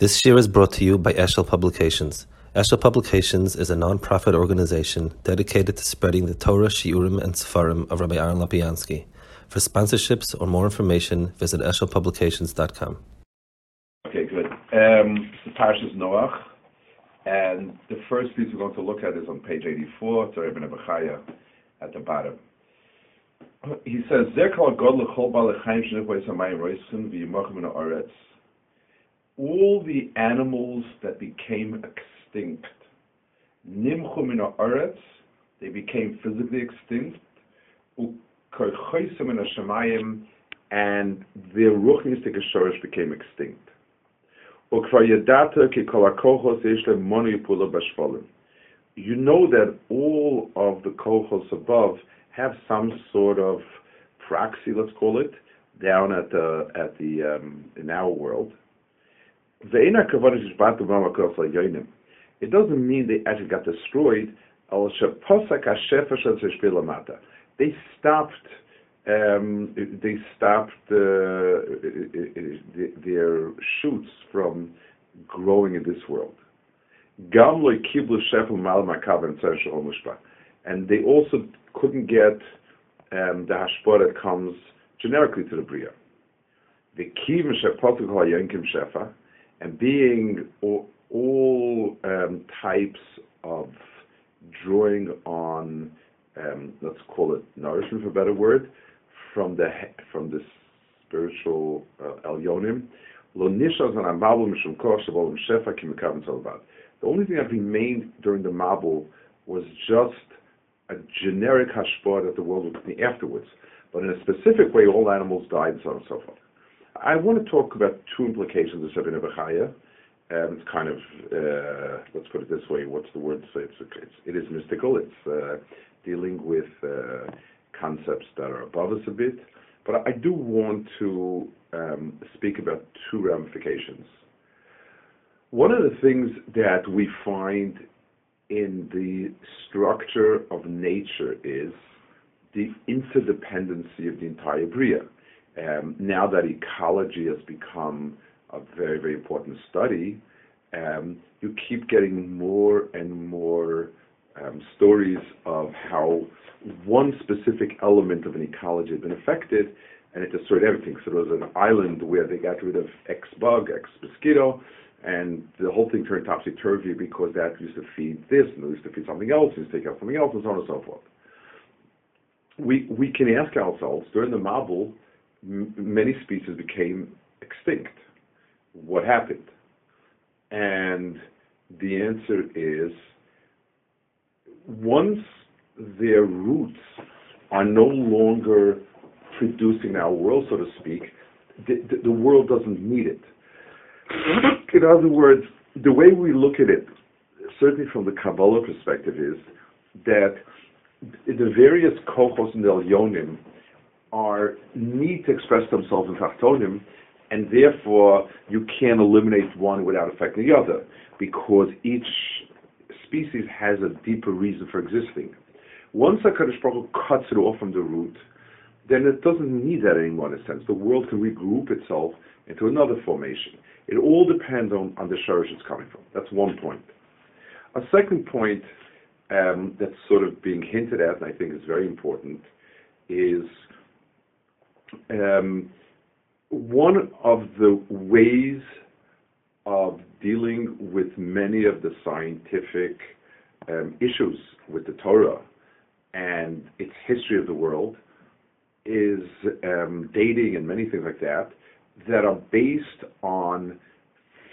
This year is brought to you by Eshel Publications. Eshel Publications is a non-profit organization dedicated to spreading the Torah, Shiurim, and Sefarim of Rabbi Aaron Lapiansky. For sponsorships or more information, visit eshelpublications.com. Okay, good. Um, the Parshas Noach, and the first piece we're going to look at is on page 84, to Rabbeinu Bechaya at the bottom. He says, "Zerkal God haaretz." All the animals that became extinct, nimchu min haaretz, they became physically extinct, ukoychoisim in hashemayim, and their ruchnistic shorish became extinct. You know that all of the kohos above have some sort of proxy, let's call it, down at the at the um, in our world. It doesn't mean they actually got destroyed. They stopped. Um, they stopped uh, their shoots from growing in this world and they also couldn't get um, the hashpah that comes generically to the bria. The yankim shefa, being all, all um, types of drawing on, um, let's call it nourishment for a better word, from the from the spiritual uh, elyonim. The only thing that remained during the mabul was just a generic hashpah that the world would continue afterwards. But in a specific way, all animals died, and so on and so forth. I want to talk about two implications of Rabbeinu Bechaya. Um, it's kind of, uh, let's put it this way, what's the word? It's, it's, it is mystical. It's uh, dealing with uh, concepts that are above us a bit. But I do want to um, speak about two ramifications. One of the things that we find in the structure of nature is the interdependency of the entire Bria. Um, now that ecology has become a very, very important study, um, you keep getting more and more um, stories of how one specific element of an ecology has been affected and it destroyed everything. So there was an island where they got rid of X bug, X mosquito, and the whole thing turned topsy turvy because that used to feed this and it used to feed something else, used to take out something else, and so on and so forth. We we can ask ourselves during the Mabul, m- many species became extinct. What happened? And the answer is once their roots are no longer producing our world, so to speak, the, the, the world doesn't need it in other words, the way we look at it, certainly from the Kabbalah perspective, is that the various kochos and elyonim are need to express themselves in tachtonim, and therefore you can't eliminate one without affecting the other, because each species has a deeper reason for existing. Once a Kadosh Baruch cuts it off from the root, then it doesn't need that anymore in a sense. The world can regroup itself into another formation. It all depends on, on the shorish it's coming from. That's one point. A second point um, that's sort of being hinted at, and I think is very important, is um, one of the ways of dealing with many of the scientific um, issues with the Torah and its history of the world is um, dating and many things like that that are based on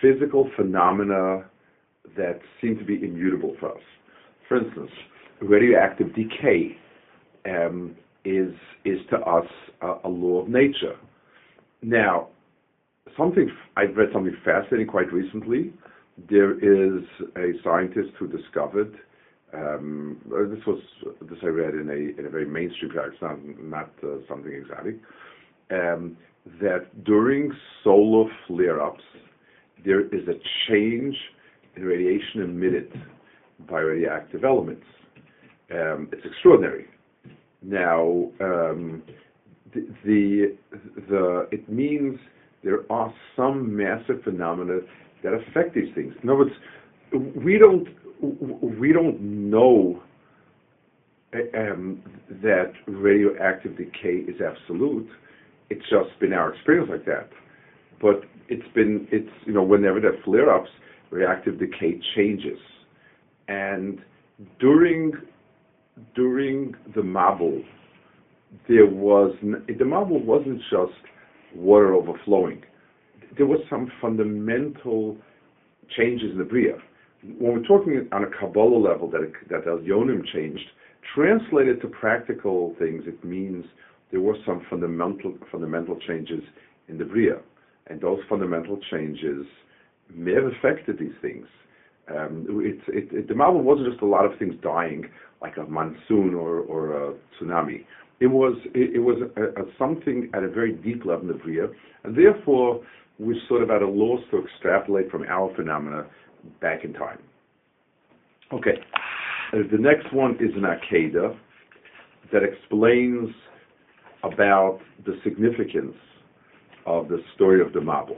physical phenomena that seem to be immutable for us. For instance, radioactive decay um, is is to us a, a, law of nature. Now, something I've read something fascinating quite recently. There is a scientist who discovered um, this was this I read in a in a very mainstream It's not not uh, something exotic. Um, that during solar flare-ups, there is a change in radiation emitted by radioactive elements. Um, it's extraordinary. Now, um, the, the, the, it means there are some massive phenomena that affect these things. In other words, we don't we don't know um, that radioactive decay is absolute. It's just been our experience like that. But it's been it's you know whenever there are flare-ups, reactive decay changes, and during during the Mabul, there was the Mabul wasn't just water overflowing. There was some fundamental changes in the Bria. When we're talking on a Kabbalah level that, that the Yonim changed, translated to practical things, it means there were some fundamental fundamental changes in the Bria. And those fundamental changes may have affected these things. Um, it, it, the Mabul wasn't just a lot of things dying, like a monsoon or, or a tsunami. It was it, it was a, a something at a very deep level in the Bria, and therefore we're sort of at a loss to extrapolate from our phenomena back in time. Okay, uh, the next one is an Akeda that explains about the significance of the story of the Mabul.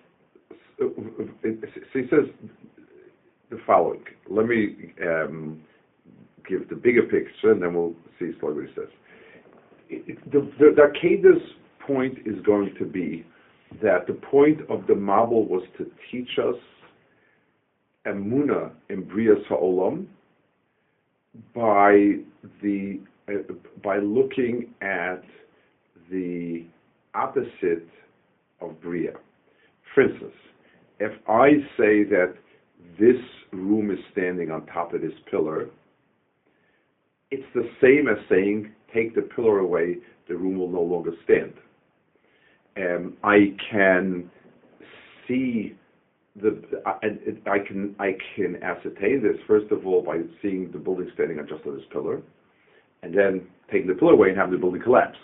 he says the following. Let me um, give the bigger picture, and then we'll see slowly what he says. It, the, the, the point is going to be that the point of the Mabul was to teach us Emuna in Bria Ha'olam by the uh, by looking at the opposite of Bria. For instance, if I say that this room is standing on top of this pillar, it's the same as saying, take the pillar away, the room will no longer stand. Um, I can see the I, I, can I can ascertain this first of all by seeing the building standing on just on this pillar, and then taking the pillar away and having the building collapse.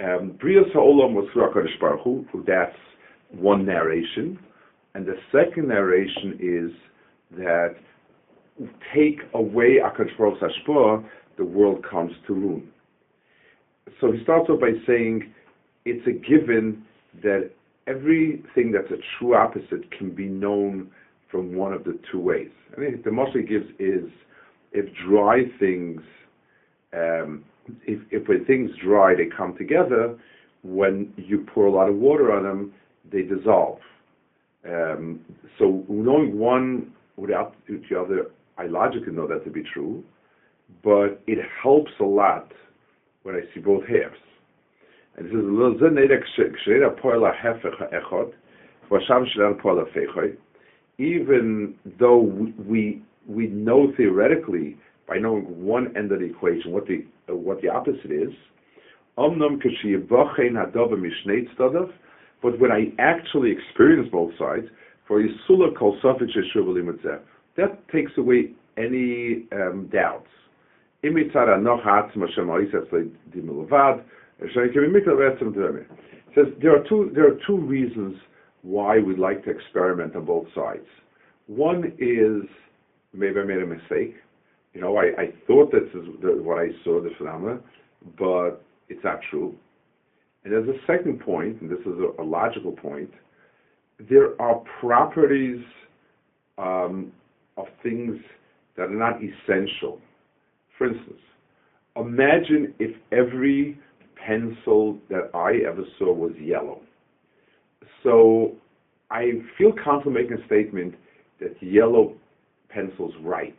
Um, Brios Ha'olam was through Baruch Hu, that's one narration. And the second narration is that take away control Sashpur, the world comes to ruin. So he starts off by saying it's a given that everything that's a true opposite can be known from one of the two ways. I mean, the most he gives is if dry things, um, if, if when things dry, they come together, when you pour a lot of water on them, they dissolve. Um, so knowing one without the other, I logically know that to be true, but it helps a lot when I see both halves. And this is even though we we know theoretically by knowing one end of the equation what the uh, what the opposite is, but when I actually experience both sides, for Yisula kol that takes away any um, doubts. Says there are two there are two reasons why we'd like to experiment on both sides. One is maybe I made a mistake. You know, I, I thought this is what I saw the phenomena, but it's not true. And as a second point, and this is a, logical point. There are properties um, of things that are not essential. For instance, imagine if every pencil that I ever saw was yellow. So I feel comfortable making a statement that yellow pencils write.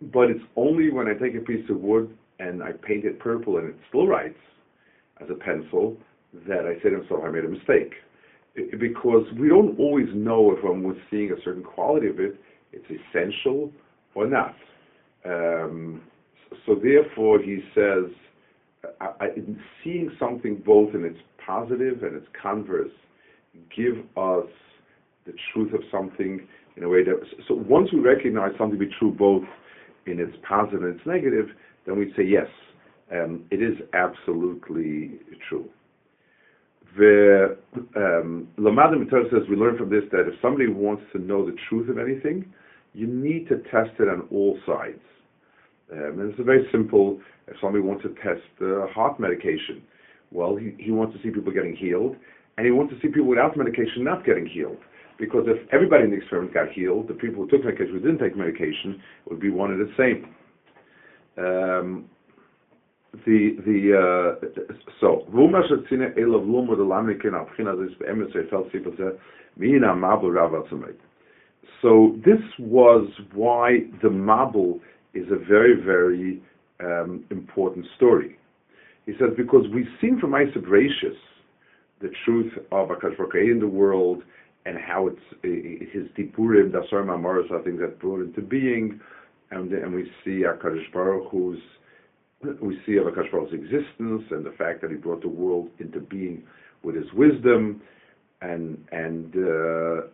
But it's only when I take a piece of wood and I paint it purple and it still writes as a pencil that I say to myself, I made a mistake. It, because we don't always know if when we're seeing a certain quality of it, it's essential or not. Um, so therefore, he says, I, I, seeing something both in its positive and its converse give us the truth of something in a way that so once we recognize something to be true both in its positive and its negative, then we say yes, um, it is absolutely true. The um, Lamada says we learn from this that if somebody wants to know the truth of anything, you need to test it on all sides. Um, and it's a very simple. If somebody wants to test uh, heart medication, well, he, he wants to see people getting healed, and he wants to see people without medication not getting healed. Because if everybody in the experiment got healed, the people who took medication who didn't take medication would be one and the same. Um, the the uh, so this sipase mina. So this was why the Mabul is a very, very um, important story. He says, because we've seen from Isa Bereshis the truth of Akash in the world and how it's his Dipurim, Dasar Mamoros are things that brought into being, and, and we see Akash Baruch who's we see of Akash existence and the fact that he brought the world into being with his wisdom, and and uh,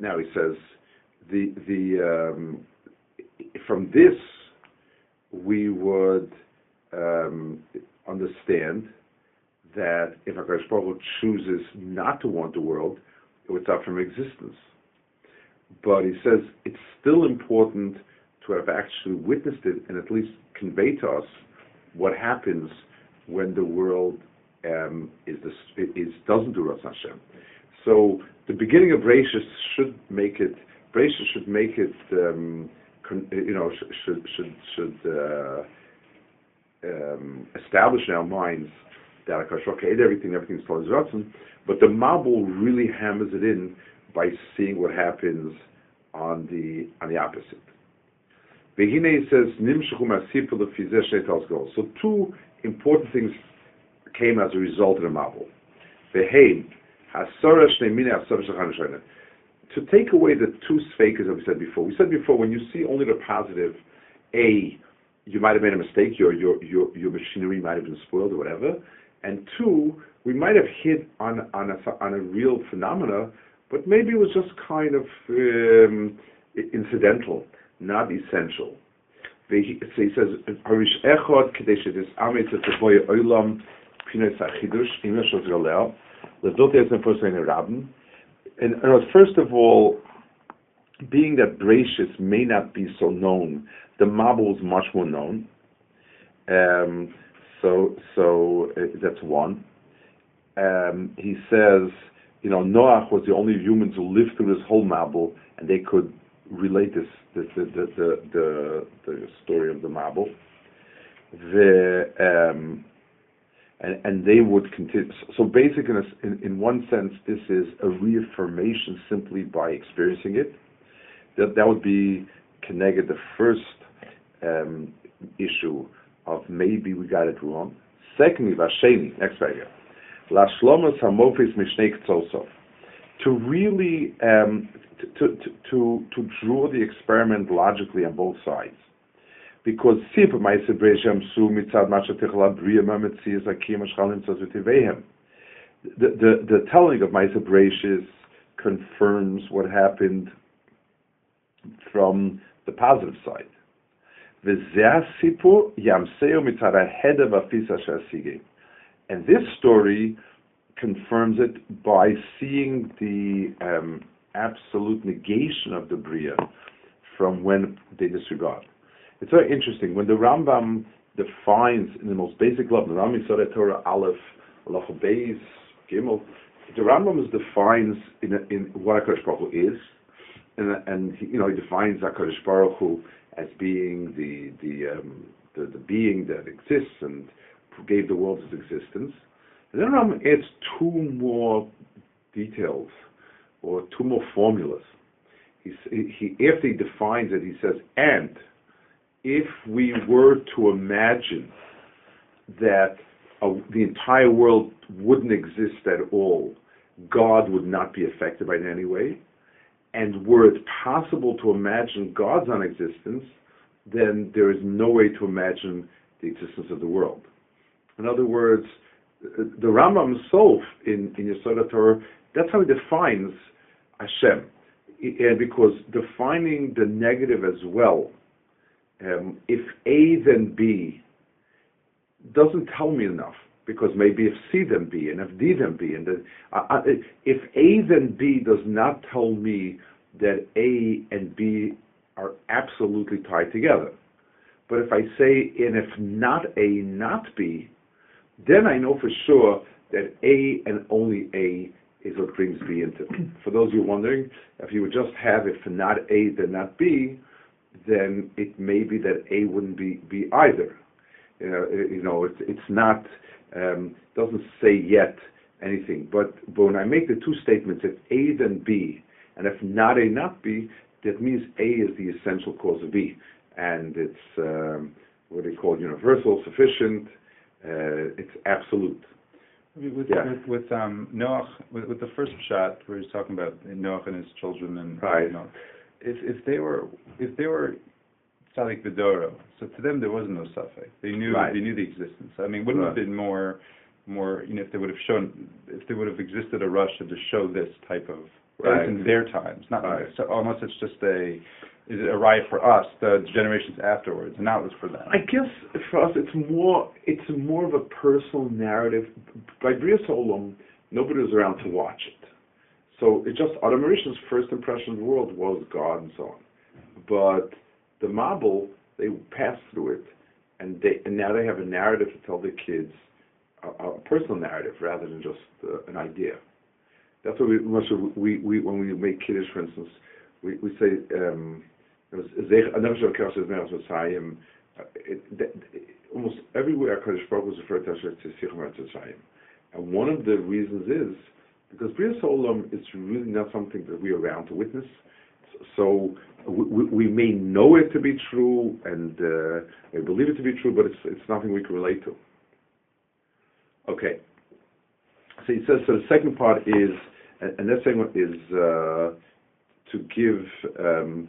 now he says the the um, from this we would um, understand that if Hakadosh Baruch chooses not to want the world, it would stop from existence. But he says it's still important to have actually witnessed it and at least convey to us what happens when the world um, is, is doesn't do Ratzon Hashem. So the beginning of Rashis should make it Breisha should make it, um, you know, should should should uh, um, establish in our minds that Akash ate everything, everything's told his Ratzon, but the Mabul really hammers it in by seeing what happens on the on the opposite. Behine says So two important things came as a result of the hasora to take away the two sfekas that we said before. We said before, when you see only the positive, A, you might have made a mistake, your, your, your, your machinery might have been spoiled or whatever. And two, we might have hit on, on, a, on a real phenomena, but maybe it was just kind of um, incidental, not essential. So he says, Edis Amit, and, and first of all, being that Bracious may not be so known, the Mabul is much more known. Um, so, so uh, that's one. Um, he says, you know, Noach was the only humans who lived through this whole Mabul, and they could relate this, the, the, the, the, story of the Mabul. The um, and, and they would continue. So basically, in, in one sense, this is a reaffirmation simply by experiencing it. That that would be connected the first um, issue of maybe we got it wrong. Secondly, Vasheni, next paragraph. La shlomas hamofis mishnei To really um, to draw the experiment logically on both sides because. The, the, telling of Ma'aser Breshis confirms what happened from the positive side. And this story confirms it by seeing the um, absolute negation of the Bria from when they disregard. It's very interesting when the Rambam defines in the most basic level, the Rambam Yesodei HaTorah Aleph, Alach Beis, Gimel, the Rambam defines in, in what Hakadosh Baruch Hu is, and, and he, you know he defines Hakadosh Baruch Hu as being the the, um, the the being that exists and gave the world its existence. And then Rambam adds two more details or two more formulas. He's, he after he defines it, he says and if we were to imagine that uh, the entire world wouldn't exist at all, God would not be affected by it in any way, and were it possible to imagine God's non-existence, then there is no way to imagine the existence of the world. In other words, the Rambam himself in, in Yesod Torah, that's how he defines Hashem. and because defining the negative as well, um, if A then B doesn't tell me enough because maybe if C then B and if D then B and then uh, uh, if A then B does not tell me that A and B are absolutely tied together. But if I say and if not A not B, then I know for sure that A and only A is what brings B into. For those of you wondering, if you would just have if not A then not B, then it may be that A wouldn't be B either. You know, you know, it's it's not um, doesn't say yet anything. But but when I make the two statements, if A then B, and if not A not B, that means A is the essential cause of B, and it's um, what they call universal, sufficient. Uh, it's absolute. With Yeah. with, with um, Noach, with, with the first shot where he's talking about Noach and his children and Right. you know, if if they were if they were Tzadik Bedoro, so to them there was no suffix. They knew Right. they knew the existence. I mean, wouldn't it have been more more you know if they would have shown if they would have existed a Russia to show this type of Right. in their times, not Right. so unless it's just a is it a riot for us, the generations afterwards, and it was for them. I guess for us, it's more it's more of a personal narrative. By Bria Olam, nobody was around to watch it, so it just Adam Rishon's first impression of the world was God and so on. But the Mabul, they passed through it, and they and now they have a narrative to tell their kids, a, a personal narrative rather than just uh, an idea. That's what we, we, we when we make kiddush, for instance, we, we say um, Almost everywhere Kadosh Baruch was referred to as Tzichem And one of the reasons is because Bria Olam is really not something that we're around to witness. So we, we- we may know it to be true and uh, we believe it to be true, but it's it's nothing we can relate to. Okay. So he says. So the second part is, and, and that second one is uh, to give um,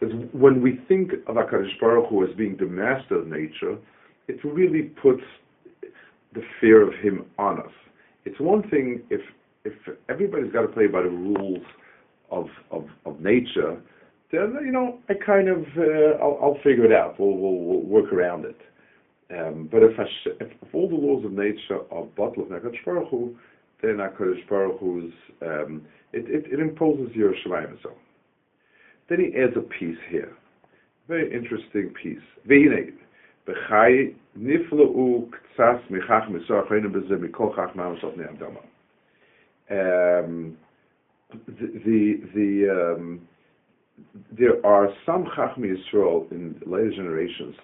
Because when we think of HaKadosh Baruch Hu as being the master of nature, it really puts the fear of him on us. It's one thing if if everybody's got to play by the rules of of, of nature, then you know I kind of uh, I'll, I'll figure it out. We'll, we'll, we'll work around it. Um, but if, sh- if if all the laws of nature are bottled of Hakadosh Baruch Hu, then Hakadosh Baruch Hu's um, it, it it imposes your Shemayim so. Then he adds a piece here, very interesting piece. V'hinei, b'chai nifla'u k'tzas michach misor achreinu b'zeh mikol chach ma'am sot ne'adama. Um, the the, the um, there are some Chachmi Yisrael in later generations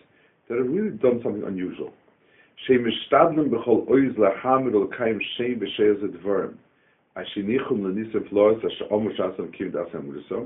that have really done something unusual. שמשתדלים בכל אויז להחמד ולקיים שם בשיר זה דברים. אשר ניחום לניסם פלוס אשר עומר שעשם קים דעשם מורסום.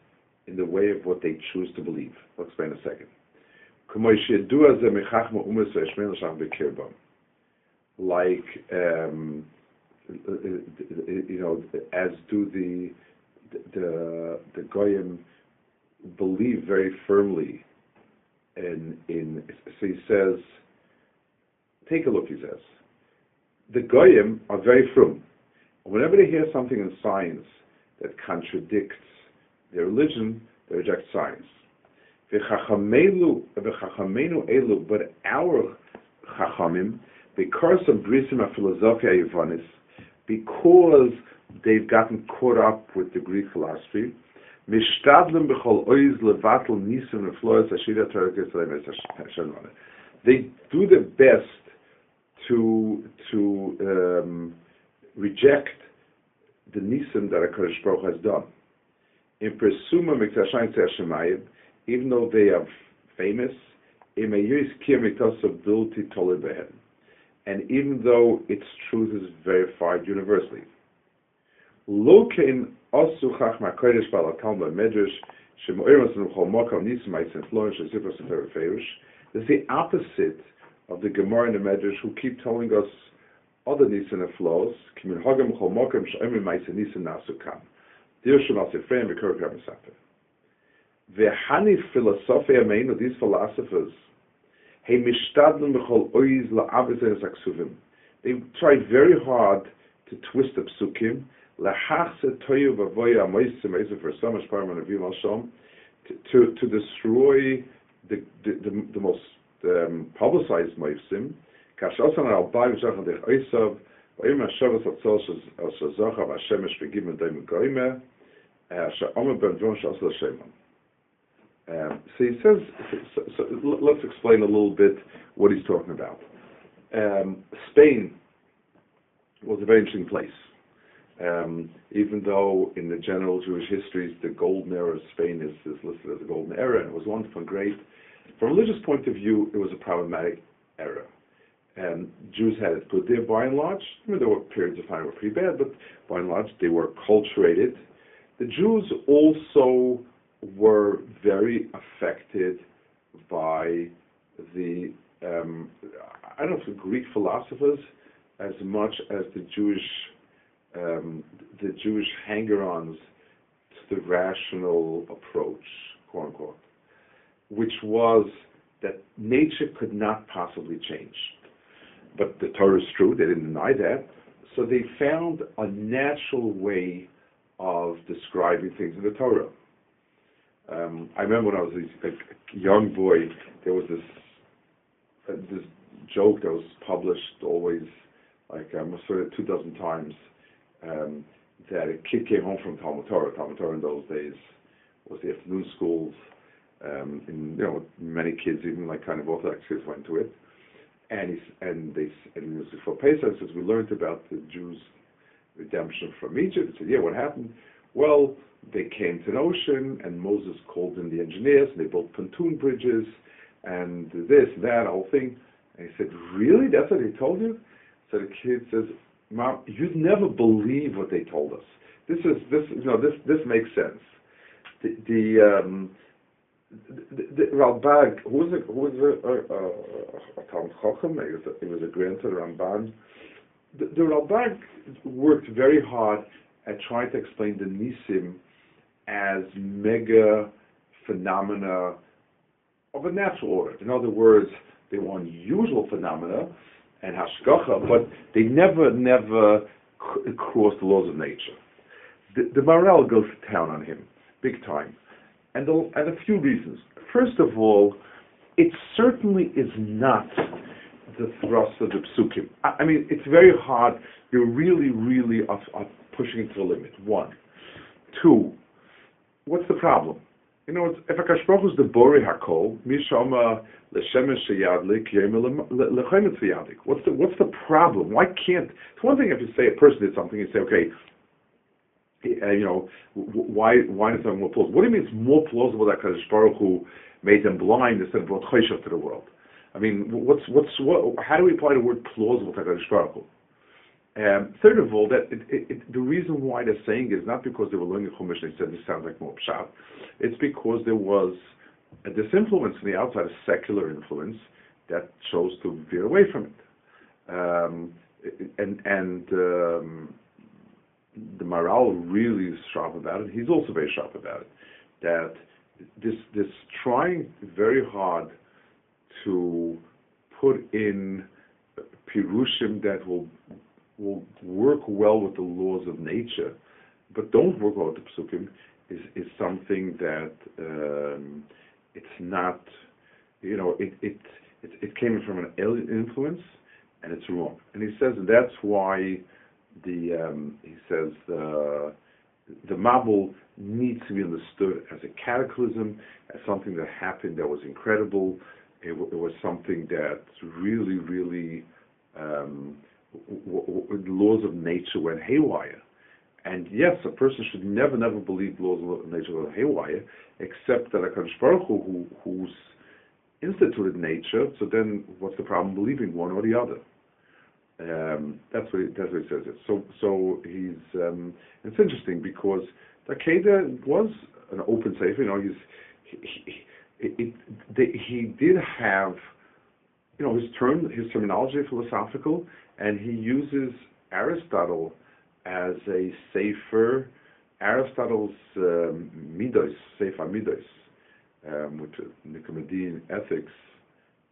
in the way of what they choose to believe. I'll explain in a second. Like, um, you know, as do the the the goyim believe very firmly in in. So he says, take a look. He says, the goyim are very firm. Whenever they hear something in science that contradicts their religion, they reject science. But our chachamim, because of brisim philosophia yivanis, because they've gotten caught up with the Greek philosophy, Mishtadlim b'chol oiz levatel nisim ashira They do their best to to um, reject the nisim that HaKadosh Baruch has done. In Presuma Miktashayin Shemayim, even though they are famous, and even though its truth is verified universally. Lokein asu chachma kodesh balatam medrash shemoiros nuchol mokam nismais and florish zifras and ferush. It's the opposite of the Gemara and the Medrash who keep telling us other nisan and flows. Kimin hagam chol mokam she'emri mais nisan nasukam. Kram philosophia meinu, these philosophers. They tried very hard to twist the psukim, Avim to, to destroy the, the, the, the most um, publicized moisim, kashosan al-bai v'shachan dech oisav, shazachav ha-shemesh v'gim v'daim v'goyme, ha-sha'omer ben v'on sh'asla. Um, so he says, so, so, let's explain a little bit what he's talking about. Um, Spain was a very interesting place. Um, even though in the general Jewish histories the golden era of Spain is, is listed as a golden era and it was wonderful and great, from a religious point of view, it was a problematic era. And Jews had it good there by and large. I mean, there were periods of time were pretty bad, but by and large, they were culturated. The Jews also were very affected by the um, I don't know if the Greek philosophers as much as the Jewish um, the Jewish hanger-ons to the rational approach, quote unquote, which was that nature could not possibly change. But the Torah is true; they didn't deny that. So they found a natural way of describing things in the Torah. Um, I remember when I was a, young boy, there was this uh, this joke that was published always, like I must say two dozen times, um, that a kid came home from Talmud Torah. Talmud Torah in those days was the afternoon schools, um, and you know many kids, even like kind of Orthodox kids, went to it. And and they and it was before Pesach, says we learned about the Jews' redemption from Egypt. He said, yeah, what happened? Well, they came to an ocean, and Moses called in the engineers, and they built pontoon bridges, and this, that, whole thing. And he said, really? That's what they told you? So the kid says, Mom, you'd never believe what they told us. This is this you know this this makes sense. The, the um, Ralbag, who was a who was a, a, a, a Talmud Chacham, he was a, he was a grandson Ramban. The, the Ralbag worked very hard at trying to explain the Nisim as mega phenomena of a natural order. In other words, they were unusual phenomena and hashgacha, but they never, never crossed the laws of nature. The, the Maharal goes to town on him, big time, and, a few reasons. First of all, it certainly is not the thrust of the psukim. I, mean, it's very hard. You're really, really are, are pushing it to the limit. One. Two, what's the problem? You know, if a kashproch is the bori hakol, mishama l'shemesh sheyadlik lechemetz. What's the what's the problem? Why can't? It's one thing if you say a person did something, you say, okay, you know, why why is that more plausible? What do you mean it's more plausible that Kadosh Baruch Hu made them blind instead of brought chayshah to the world? I mean, what's what's what? How do we apply the word plausible to Kadosh Baruch Hu? Um, third of all, that it, it, it, the reason why they're saying is not because they were learning Chumash and they said this sounds like more pshat. It's because there was a disinfluence from the outside, a secular influence that chose to veer away from it. Um, and and um, the Maharal really is sharp about it. He's also very sharp about it. That this this trying very hard to put in pirushim that will will work well with the laws of nature, but don't work well with the psukim, is, is something that um, it's not, you know, it, it, it, it came from an alien influence, and it's wrong. And he says that's why the um, he says the the Mabul needs to be understood as a cataclysm, as something that happened that was incredible. It, w- it was something that really, really, um, w- w- laws of nature went haywire. And yes, a person should never, never believe laws of nature went haywire, except that a Baruch Hu, who, who's instituted nature, so then what's the problem believing one or the other? Um, that's what he, that's what he says. It. So so he's um, it's interesting because the Akeda was an open safe. You know, he's he, he, it, he did have you know his term his terminology philosophical, and he uses Aristotle as a safer Aristotle's um, midos, sefer midos, um, which is Nicomachean ethics.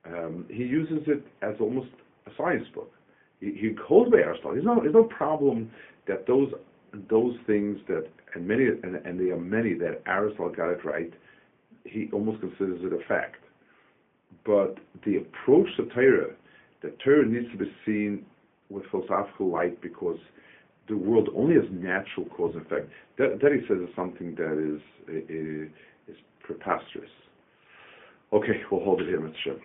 Um, he uses it as almost a science book he, calls by Aristotle. There's no, no problem that those those things that and many and, and there are many that Aristotle got it right. He almost considers it a fact. But the approach to Torah, the Torah needs to be seen with philosophical light because the world only has natural cause and effect. That, that he says is something that is is, is preposterous. Okay, we'll hold it here, Mr. Shem.